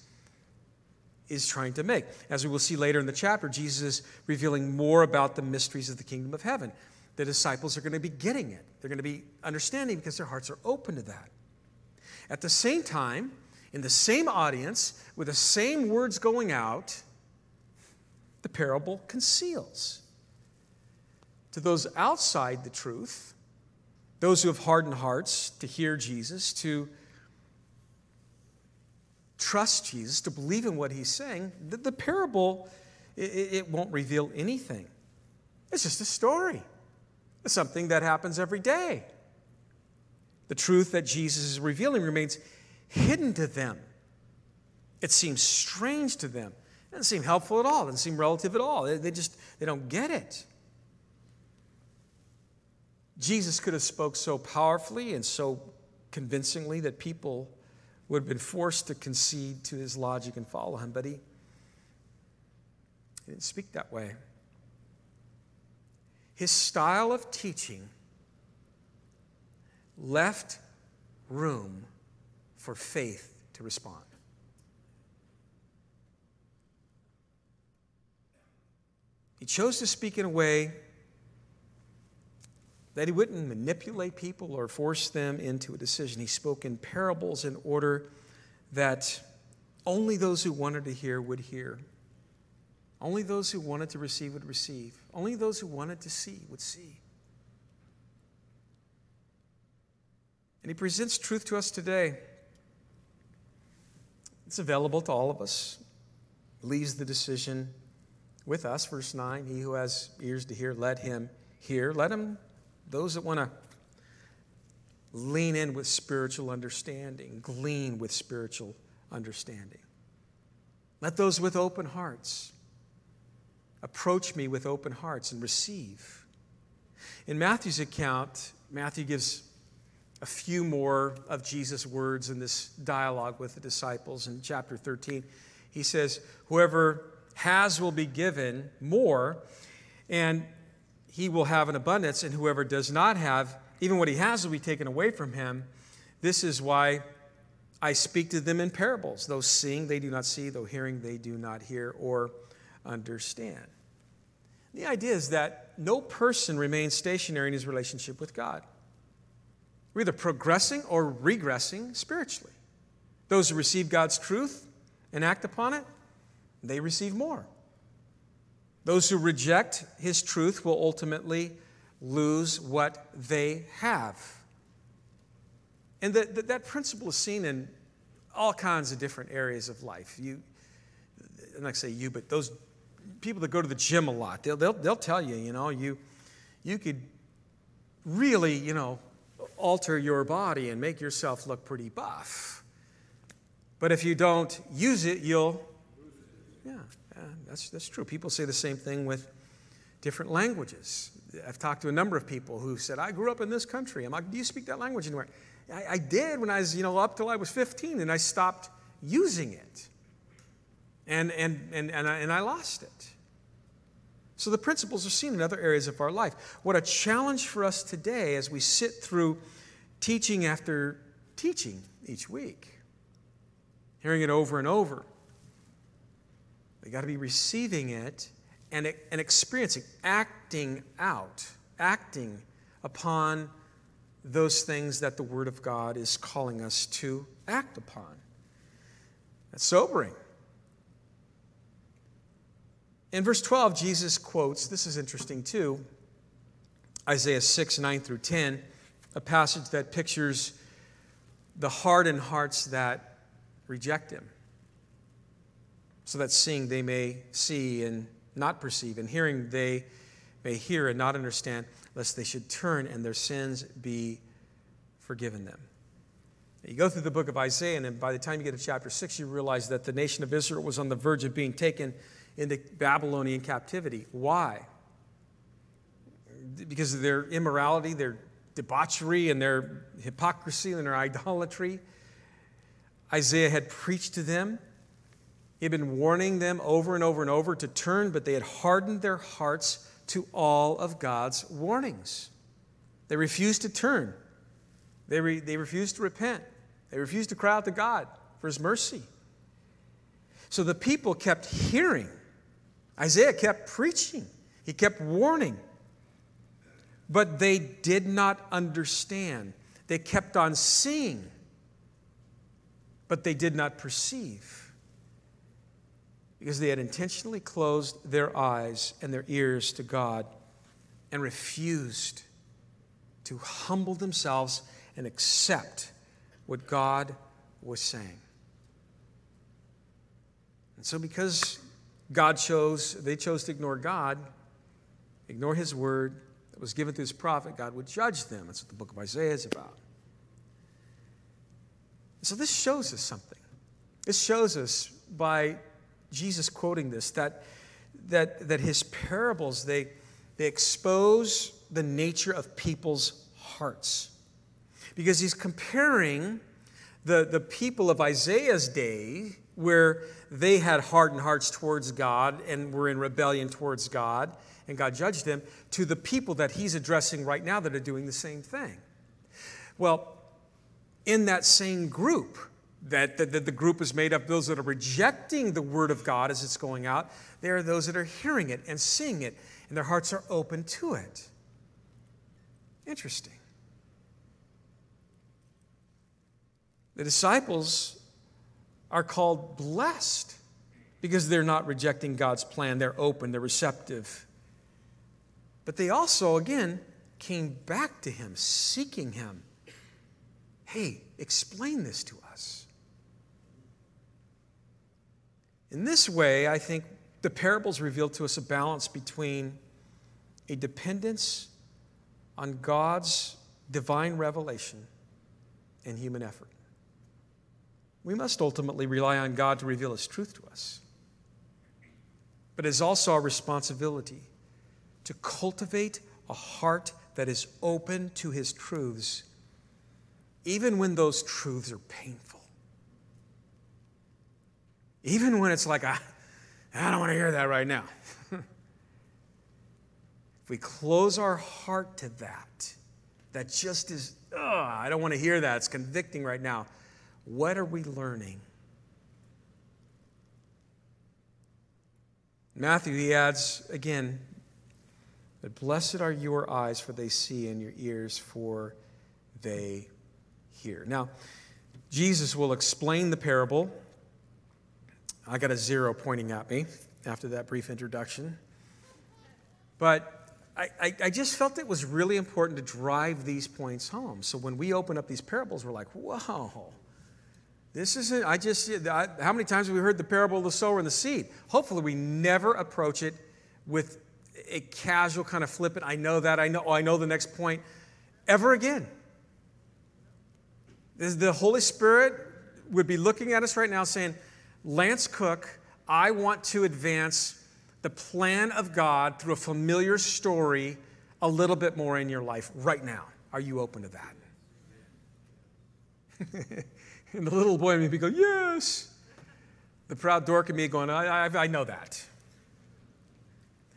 is trying to make. As we will see later in the chapter, Jesus is revealing more about the mysteries of the kingdom of heaven. The disciples are going to be getting it, they're going to be understanding because their hearts are open to that. At the same time, in the same audience, with the same words going out, the parable conceals to those outside the truth, those who have hardened hearts to hear Jesus, to trust Jesus, to believe in what he's saying, the, the parable, it, it won't reveal anything. It's just a story. It's something that happens every day. The truth that Jesus is revealing remains hidden to them. It seems strange to them. It doesn't seem helpful at all. It doesn't seem relative at all. They, just they don't get it. Jesus could have spoke so powerfully and so convincingly that people would have been forced to concede to his logic and follow him, but he, he didn't speak that way. His style of teaching left room for faith to respond. He chose to speak in a way that he wouldn't manipulate people or force them into a decision. He spoke in parables in order that only those who wanted to hear would hear. Only those who wanted to receive would receive. Only those who wanted to see would see. And he presents truth to us today. It's available to all of us. Leaves the decision with us. Verse 9 He who has ears to hear, let him hear. Let him, those that want to lean in with spiritual understanding, glean with spiritual understanding. Let those with open hearts approach me with open hearts and receive. In Matthew's account, Matthew gives a few more of Jesus' words in this dialogue with the disciples in chapter 13. He says, Whoever has will be given more, and he will have an abundance, and whoever does not have, even what he has will be taken away from him. This is why I speak to them in parables. Though seeing, they do not see, though hearing, they do not hear or understand. The idea is that no person remains stationary in his relationship with God. We're either progressing or regressing spiritually. Those who receive God's truth and act upon it, they receive more. Those who reject his truth will ultimately lose what they have. And that, that, that principle is seen in all kinds of different areas of life. You, I'm not say you, but those people that go to the gym a lot, they'll, they'll, they'll tell you, you know, you, you could really, you know, alter your body and make yourself look pretty buff. But if you don't use it, you'll, yeah, yeah that's, that's true. People say the same thing with different languages. I've talked to a number of people who said, I grew up in this country. I'm like, do you speak that language anywhere? I, I did when I was, you know, up till I was 15, and I stopped using it. And, and, and, and, I, and I lost it. So the principles are seen in other areas of our life. What a challenge for us today as we sit through teaching after teaching each week, hearing it over and over. We got to be receiving it and, and experiencing, acting out, acting upon those things that the Word of God is calling us to act upon. That's sobering. In verse 12, Jesus quotes, this is interesting too, Isaiah 6, 9 through 10, a passage that pictures the hardened hearts that reject him. So that seeing they may see and not perceive, and hearing they may hear and not understand, lest they should turn and their sins be forgiven them. You go through the book of Isaiah, and by the time you get to chapter 6, you realize that the nation of Israel was on the verge of being taken into Babylonian captivity. Why? Because of their immorality, their debauchery, and their hypocrisy and their idolatry. Isaiah had preached to them. He had been warning them over and over and over to turn, but they had hardened their hearts to all of God's warnings. They refused to turn, they, re- they refused to repent, they refused to cry out to God for His mercy. So the people kept hearing Isaiah kept preaching, he kept warning. But they did not understand. They kept on seeing, but they did not perceive. Because they had intentionally closed their eyes and their ears to God and refused to humble themselves and accept what God was saying. And so, because God chose, they chose to ignore God, ignore his word that was given through his prophet, God would judge them. That's what the book of Isaiah is about. So this shows us something. This shows us by Jesus quoting this that, that, that his parables, they, they expose the nature of people's hearts. Because he's comparing the, the people of Isaiah's day where they had hardened hearts towards God and were in rebellion towards God, and God judged them, to the people that he's addressing right now that are doing the same thing. Well, in that same group, that, that the group is made up those that are rejecting the word of God as it's going out. There are those that are hearing it and seeing it, and their hearts are open to it. Interesting. The disciples are called blessed because they're not rejecting God's plan. They're open, they're receptive. But they also, again, came back to Him, seeking Him. Hey, explain this to us. In this way, I think the parables reveal to us a balance between a dependence on God's divine revelation and human effort. We must ultimately rely on God to reveal His truth to us. But it is also our responsibility to cultivate a heart that is open to His truths, even when those truths are painful. Even when it's like, I, I don't want to hear that right now. if we close our heart to that, that just is, I don't want to hear that, it's convicting right now what are we learning? Matthew, he adds again, that blessed are your eyes, for they see, and your ears, for they hear. Now, Jesus will explain the parable. I got a zero pointing at me after that brief introduction. But I, I, I, just felt it was really important to drive these points home. So when we open up these parables, we're like, whoa, this isn't, I just, I, how many times have we heard the parable of the sower and the seed? Hopefully, we never approach it with a casual kind of flippant, I know that, I know, oh, I know the next point, ever again. The Holy Spirit would be looking at us right now saying, Lance Cook, I want to advance the plan of God through a familiar story a little bit more in your life right now. Are you open to that? And the little boy in me go, Yes. The proud dork in me going, I, I, I know that.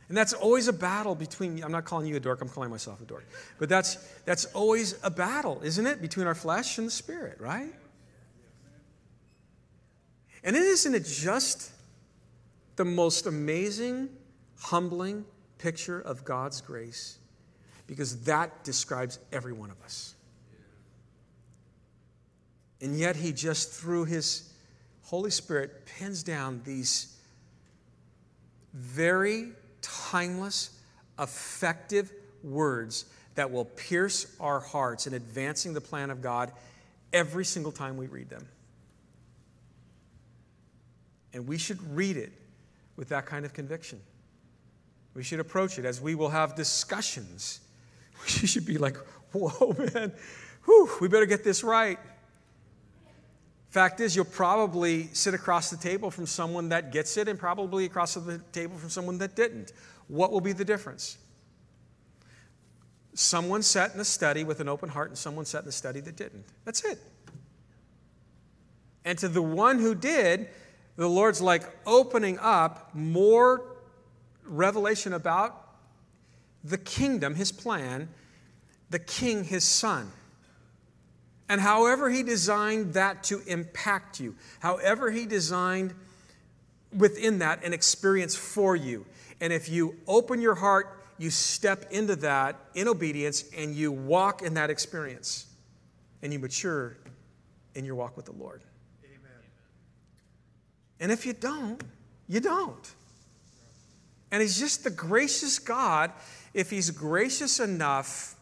And that's always a battle between, I'm not calling you a dork, I'm calling myself a dork. But that's, that's always a battle, isn't it? Between our flesh and the spirit, right? And isn't it just the most amazing, humbling picture of God's grace? Because that describes every one of us. And yet, he just, through his Holy Spirit, pins down these very timeless, effective words that will pierce our hearts in advancing the plan of God every single time we read them. And we should read it with that kind of conviction. We should approach it as we will have discussions. We should be like, whoa, man, whew, we better get this right. Fact is, you'll probably sit across the table from someone that gets it and probably across the table from someone that didn't. What will be the difference? Someone sat in a study with an open heart and someone sat in a study that didn't. That's it. And to the one who did, the Lord's like opening up more revelation about the kingdom, his plan, the king, his son. And however He designed that to impact you, however He designed within that an experience for you. And if you open your heart, you step into that in obedience and you walk in that experience and you mature in your walk with the Lord. Amen. And if you don't, you don't. And He's just the gracious God. If He's gracious enough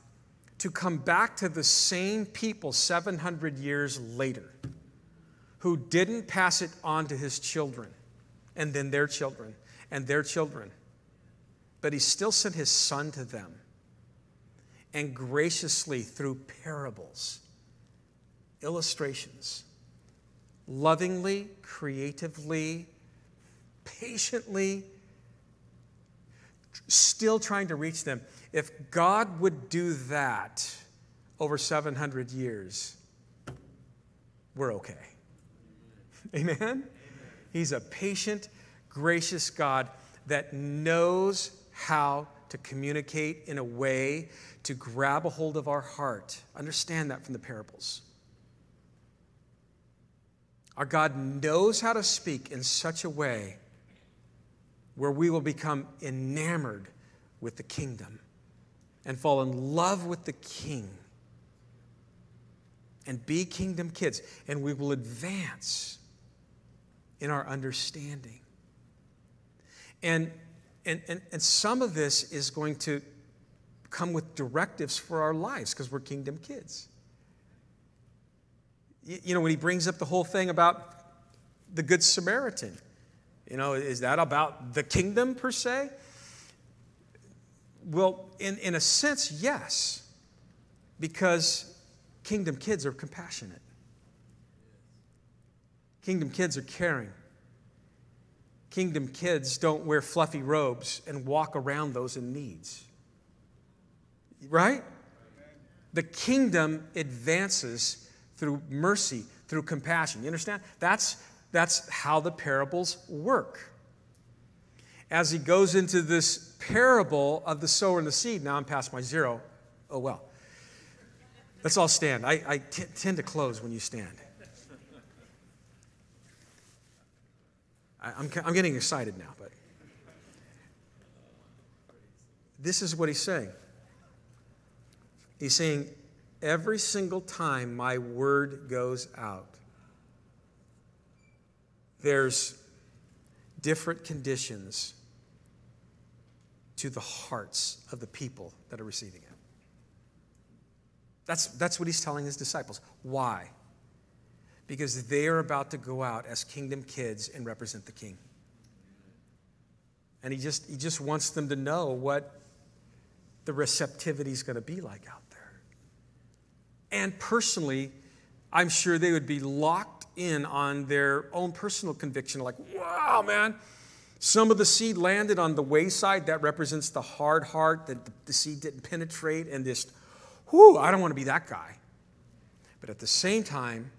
to come back to the same people 700 years later who didn't pass it on to his children and then their children and their children. But he still sent his son to them and graciously, through parables, illustrations, lovingly, creatively, patiently, still trying to reach them. If God would do that over 700 years, we're okay. Amen? Amen? He's a patient, gracious God that knows how to communicate in a way to grab a hold of our heart. Understand that from the parables. Our God knows how to speak in such a way where we will become enamored with the kingdom and fall in love with the king and be kingdom kids, and we will advance in our understanding. And, and, and, and some of this is going to come with directives for our lives because we're kingdom kids. You, you know, when he brings up the whole thing about the Good Samaritan, you know, is that about the kingdom per se? Well, in, in a sense, yes, because kingdom kids are compassionate. Kingdom kids are caring. Kingdom kids don't wear fluffy robes and walk around those in needs. Right? The kingdom advances through mercy, through compassion. You understand? That's, that's how the parables work. As he goes into this parable of the sower and the seed, now I'm past my zero. Oh well. Let's all stand. I, I t- tend to close when you stand. I, I'm, I'm getting excited now, but this is what he's saying. He's saying, every single time my word goes out, there's different conditions to the hearts of the people that are receiving it. That's, that's what he's telling his disciples. Why? Because they are about to go out as kingdom kids and represent the king. And he just, he just wants them to know what the receptivity is going to be like out there. And personally, I'm sure they would be locked in on their own personal conviction like, wow, man. Some of the seed landed on the wayside. That represents the hard heart that the seed didn't penetrate and this whew, I don't want to be that guy. But at the same time,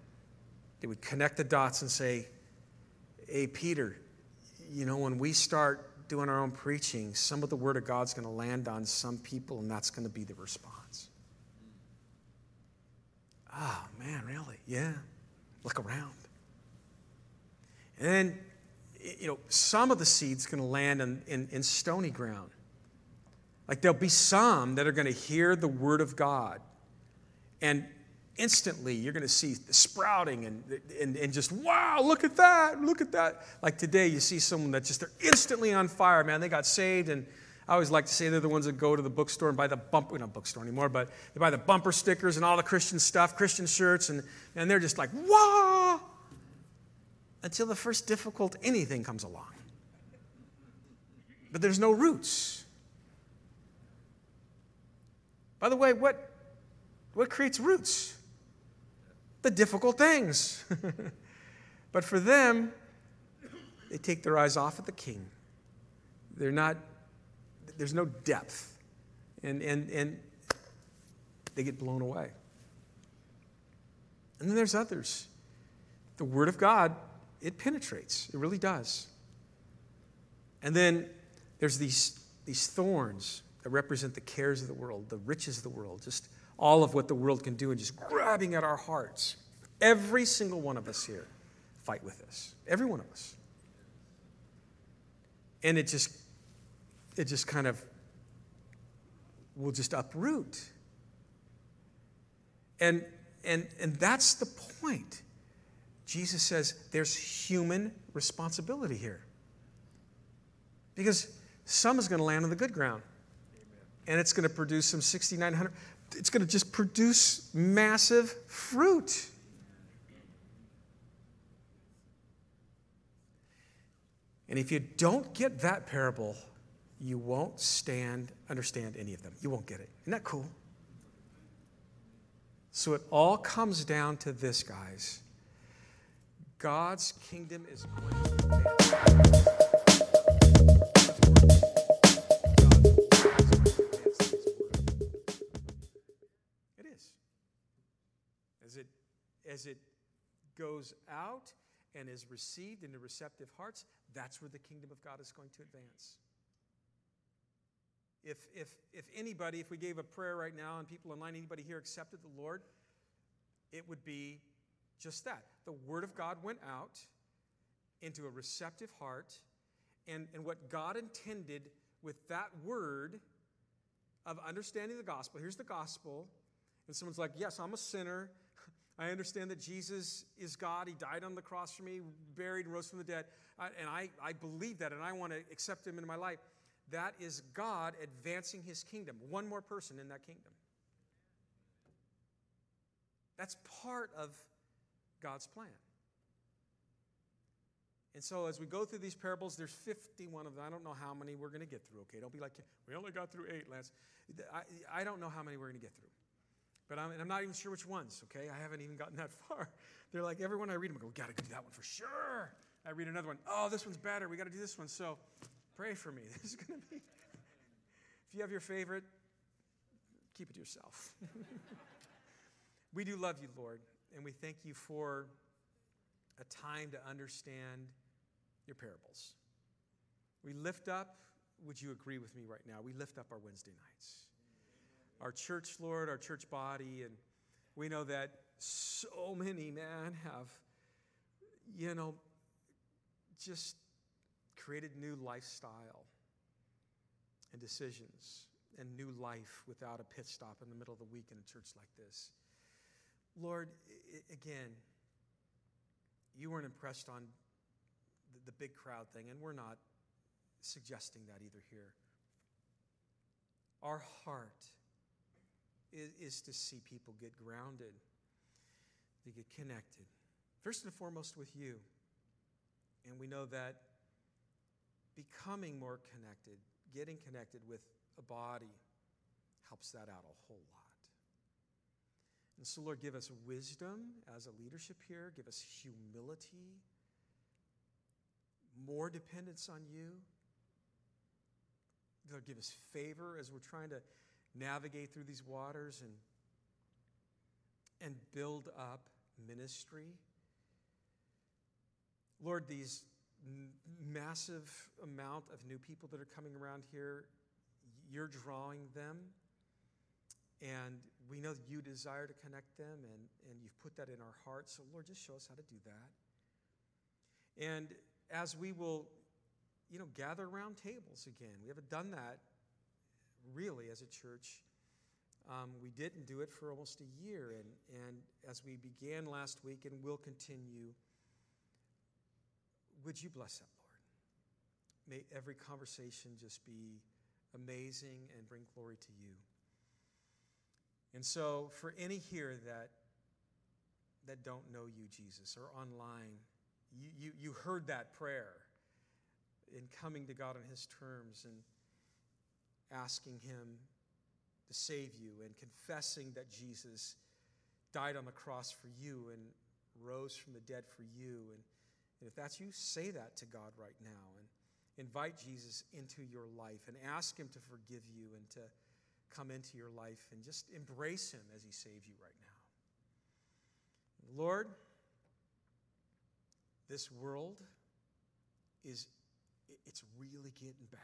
they would connect the dots and say, hey, Peter, you know, when we start doing our own preaching, some of the Word of God's going to land on some people, and that's going to be the response. Oh, man, really? Yeah. Look around. And then, you know, some of the seed's going to land in, in, in stony ground. Like there'll be some that are going to hear the word of God, and instantly you're going to see the sprouting and, and, and just, wow, look at that, look at that. Like today, you see someone that just, they're instantly on fire, man. They got saved, and I always like to say they're the ones that go to the bookstore and buy the bumper, not bookstore anymore, but they buy the bumper stickers and all the Christian stuff, Christian shirts, and, and they're just like, wow, until the first difficult anything comes along. But there's no roots. By the way, what, what creates roots? The difficult things. but for them, they take their eyes off of the king. They're not, there's no depth. And, and, and they get blown away. And then there's others. The Word of God, it penetrates, it really does. And then there's these, these thorns that represent the cares of the world, the riches of the world, just all of what the world can do, and just grabbing at our hearts. Every single one of us here fight with this. Every one of us. And it just, it just kind of will just uproot. And, and, and that's the point. Jesus says there's human responsibility here. Because some is going to land on the good ground and it's going to produce some 6,900. It's going to just produce massive fruit. And if you don't get that parable, you won't stand, understand any of them. You won't get it. Isn't that cool? So it all comes down to this, guys. God's kingdom is going to advance. It is. as it goes out and is received into receptive hearts, that's where the kingdom of God is going to advance. If, if, if anybody, if we gave a prayer right now and people online, anybody here accepted the Lord, it would be just that. The Word of God went out into a receptive heart, and, and what God intended with that word of understanding the gospel here's the gospel, and someone's like, Yes, I'm a sinner. I understand that Jesus is God. He died on the cross for me, buried, and rose from the dead. And I, I believe that, and I want to accept him into my life. That is God advancing his kingdom. One more person in that kingdom. That's part of God's plan. And so as we go through these parables, there's 51 of them. I don't know how many we're going to get through, okay? Don't be like, we only got through eight, Lance. I, I don't know how many we're going to get through. But I'm, I'm, not even sure which ones, okay? I haven't even gotten that far. They're like, everyone I read them, I go, we got to do that one for sure. I read another one, oh, this one's better. We got to do this one. So pray for me. This is going to be, if you have your favorite, keep it to yourself. we do love you, Lord, and we thank you for a time to understand your parables. We lift up, would you agree with me right now? We lift up our Wednesday nights. Our church, Lord, our church body, and we know that so many, man, have, you know, just created new lifestyle and decisions and new life without a pit stop in the middle of the week in a church like this. Lord, again, you weren't impressed on the, big crowd thing, and we're not suggesting that either here. Our heart is, is to see people get grounded, to get connected, first and foremost with you. And we know that becoming more connected, getting connected with a body, helps that out a whole lot. And so, Lord, give us wisdom as a leadership here, give us humility, more dependence on you. Lord, give us favor as we're trying to navigate through these waters and, and build up ministry. Lord, these massive amount of new people that are coming around here, you're drawing them. And we know that you desire to connect them, and, and you've put that in our hearts. So, Lord, just show us how to do that. And as we will, you know, gather around tables again, we haven't done that really as a church. Um, we didn't do it for almost a year. And, and as we began last week and will continue, would you bless that, Lord? May every conversation just be amazing and bring glory to you. And so, for any here that, that don't know you, Jesus, or online, you, you, you heard that prayer in coming to God on His terms and asking Him to save you and confessing that Jesus died on the cross for you and rose from the dead for you. And, and if that's you, say that to God right now and invite Jesus into your life and ask Him to forgive you and to come into your life and just embrace Him as He saves you right now. Lord, this world is it's really getting bad.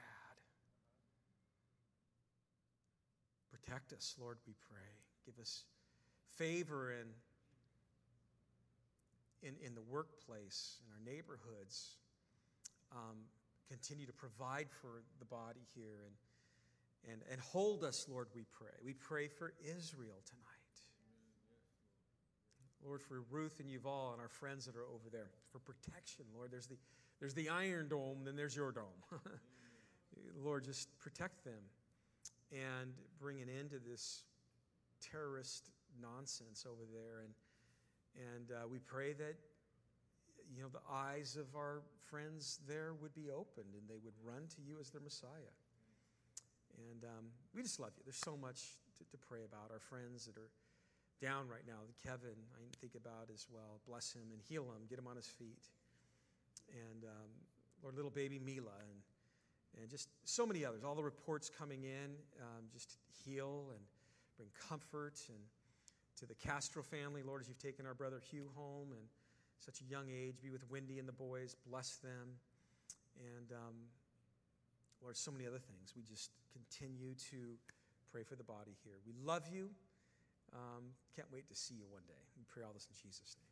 Protect us, Lord, we pray. Give us favor in, in, in the workplace, in our neighborhoods. Um, continue to provide for the body here and and, and hold us, Lord, we pray. We pray for Israel tonight. Lord, for Ruth and Yuval and our friends that are over there, for protection, Lord. There's the, there's the Iron Dome, then there's your dome. Lord, just protect them and bring an end to this terrorist nonsense over there. And, and uh, we pray that you know, the eyes of our friends there would be opened and they would run to you as their Messiah. And um, we just love you. There's so much to, to, pray about. Our friends that are down right now, Kevin, I think about as well. Bless him and heal him, get him on his feet. And um, Lord, little baby Mila, and, and just so many others. All the reports coming in, um, just heal and bring comfort. And to the Castro family, Lord, as you've taken our brother Hugh home and such a young age, be with Wendy and the boys, bless them. And um, Lord, so many other things. We just continue to pray for the body here. We love you. Um, can't wait to see you one day. We pray all this in Jesus' name.